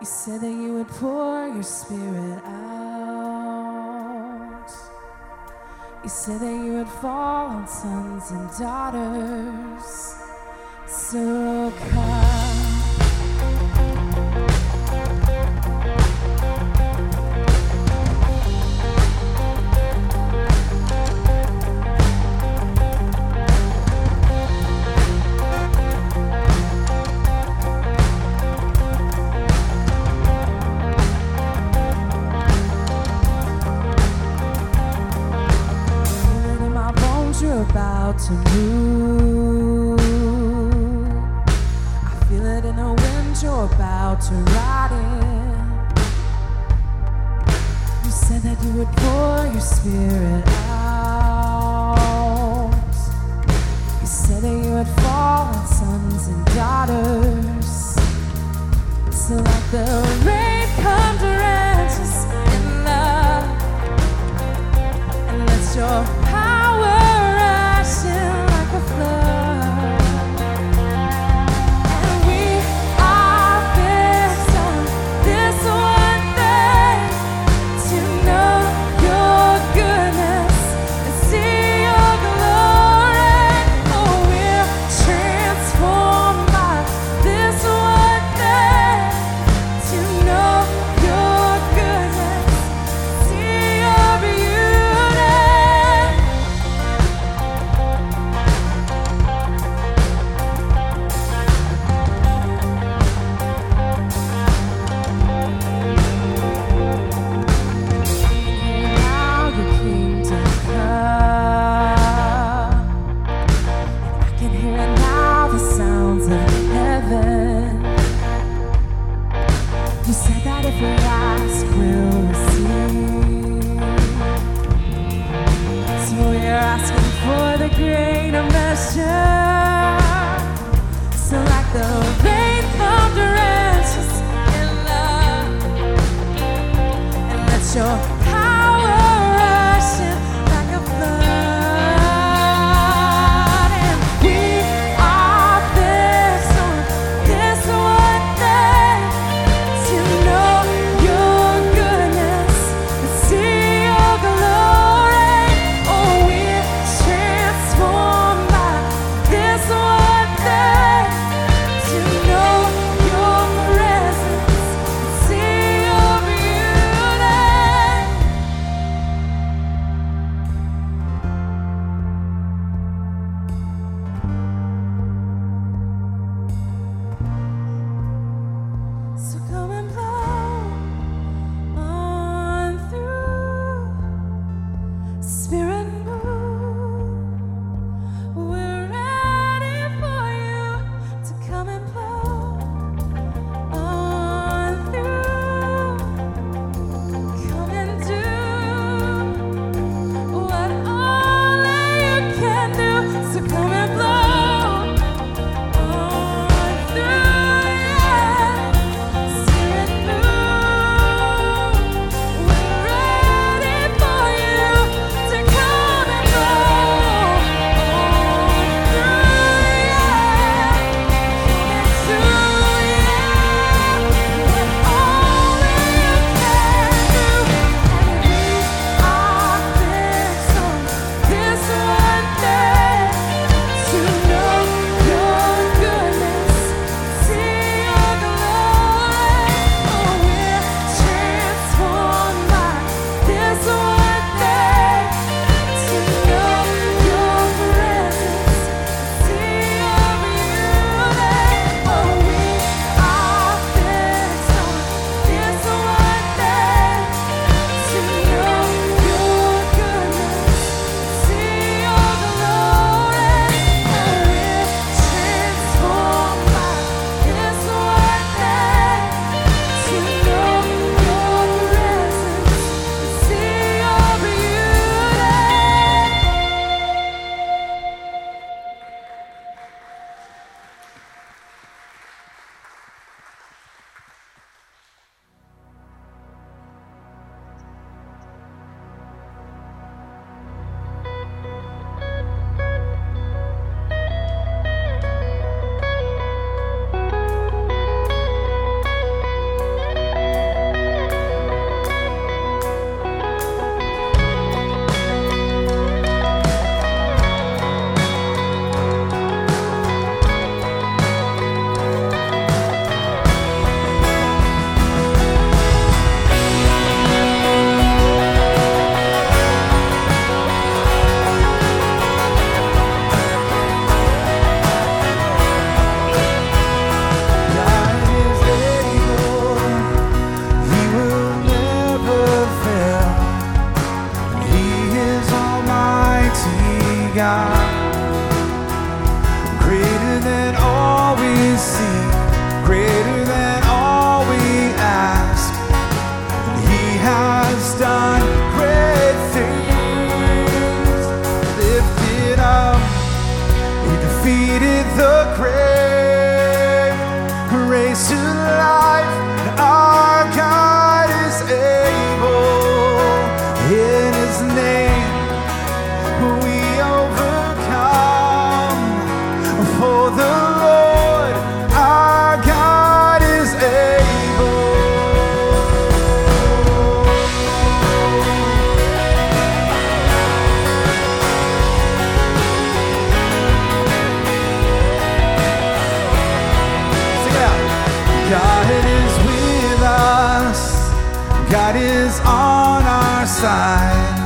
You said that you would pour your spirit out. You said that you would fall on sons and daughters. So come. I feel it in the wind, you're about to ride it. You said that you would pour your spirit out. You said that you would fall on sons and daughters. So let the rain come to God. side.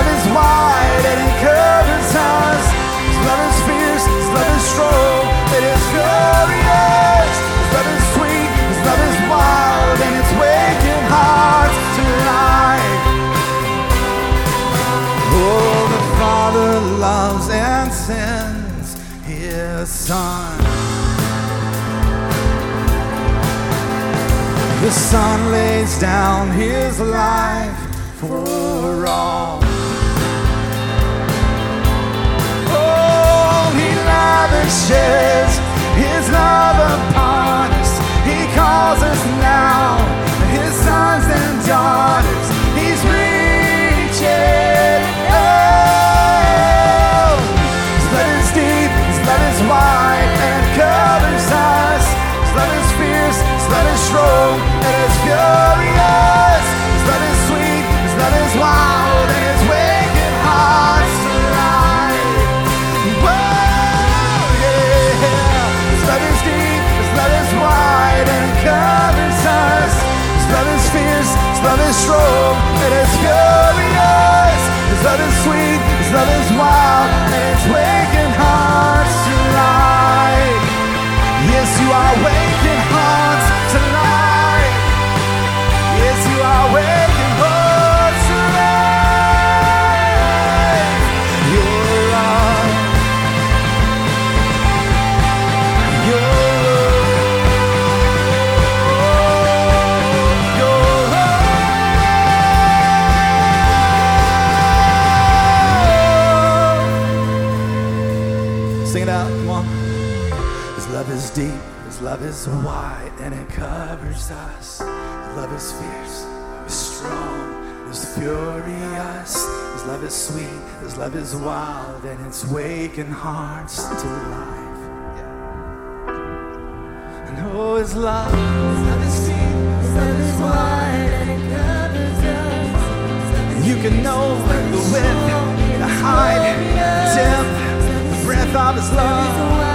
love is wide and covers us. His love is fierce, His love is strong, it is. His love is sweet, His love is wild, and it's waking hearts to life. Oh, the Father loves and sends His Son. The Son lays down His life for all. sheds his love upon us. He calls us now, his sons and daughters. is wide and it covers us. His love is fierce, love is strong, is furious. His love is sweet, His love is wild, and it's waking hearts to life. And oh, His love, His love is deep, His love is wide, and it covers us. And you can know the width, the height, the depth, the breadth of His love.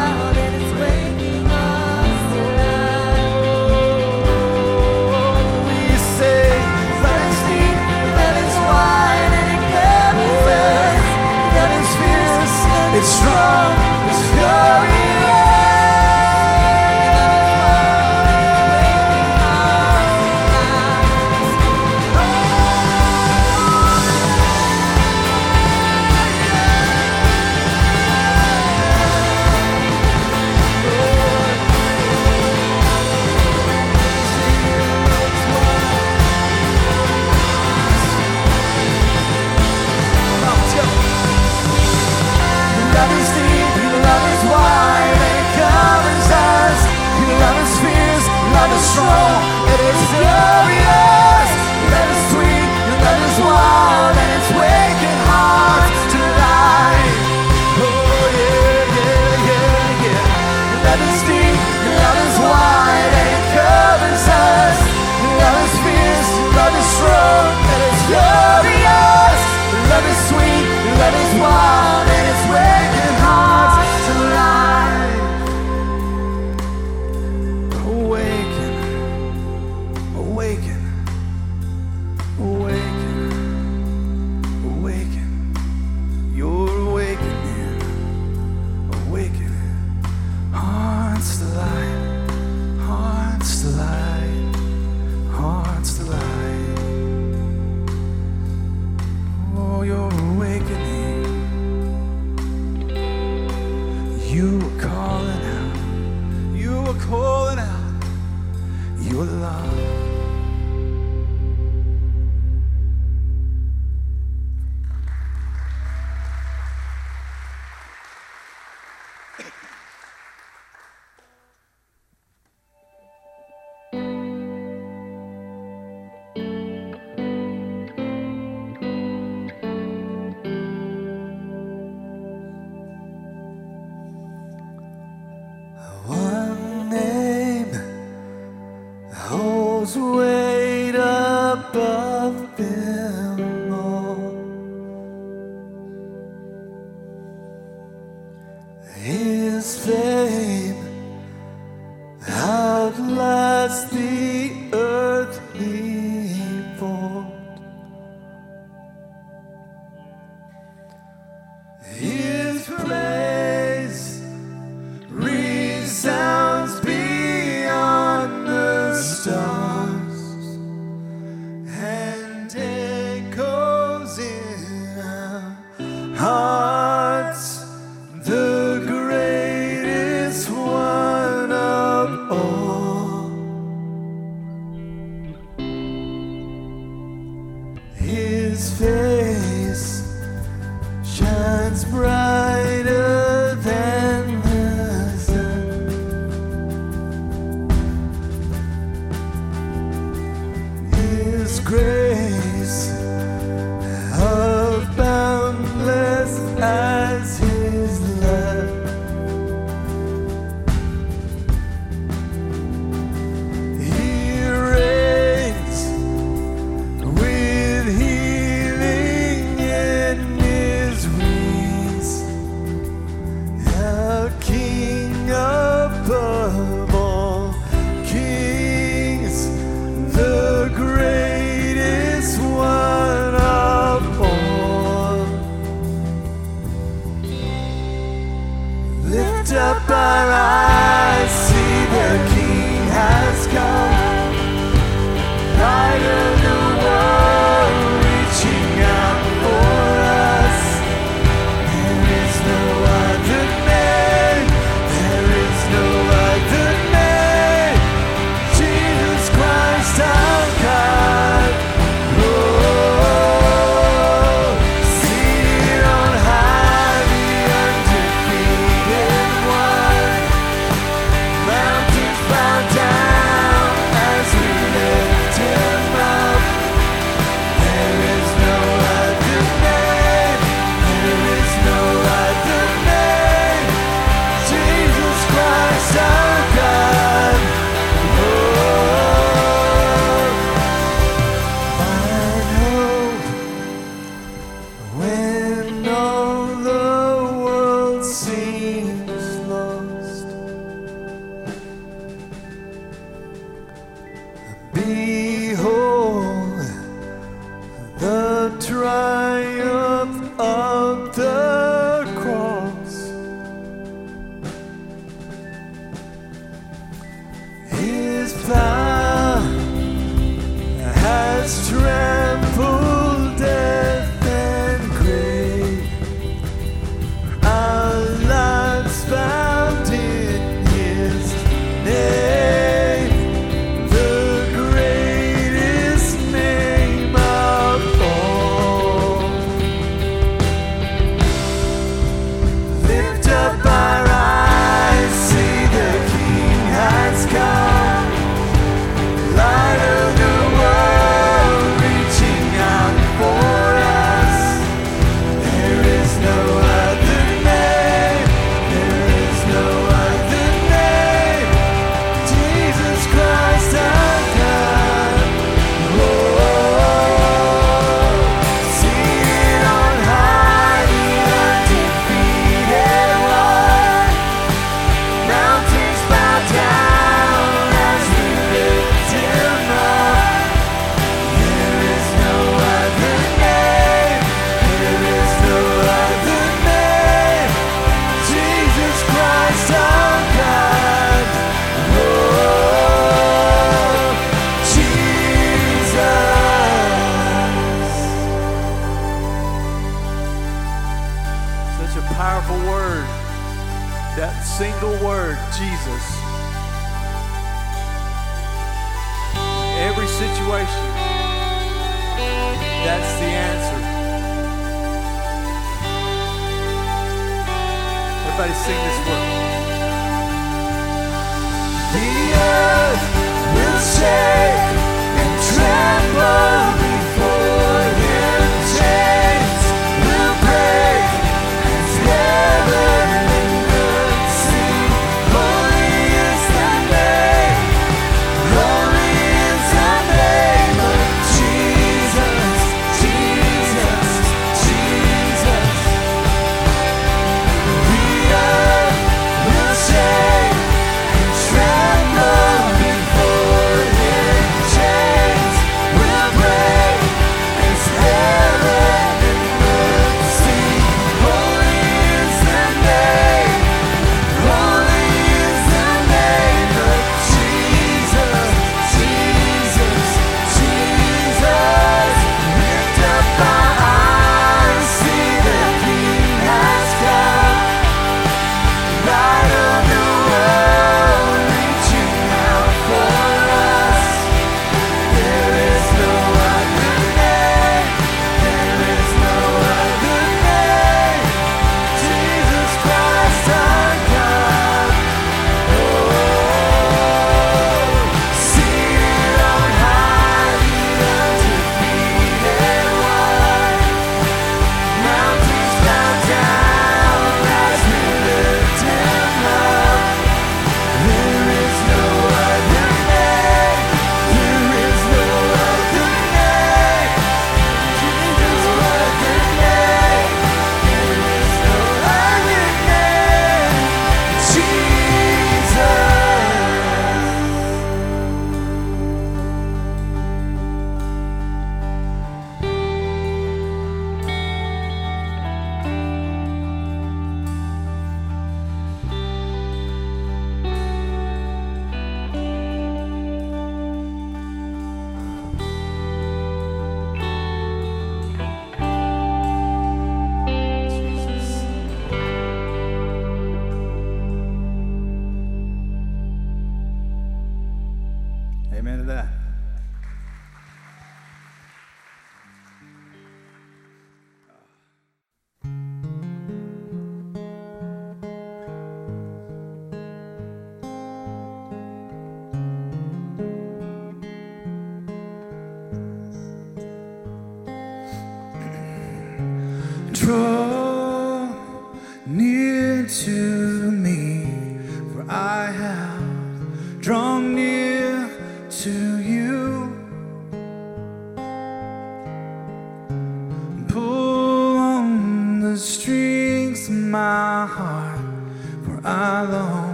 His fame outlasts the grace. Oh, single word, Jesus. Every situation, that's the answer. Everybody sing this word. The earth will shake. near to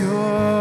love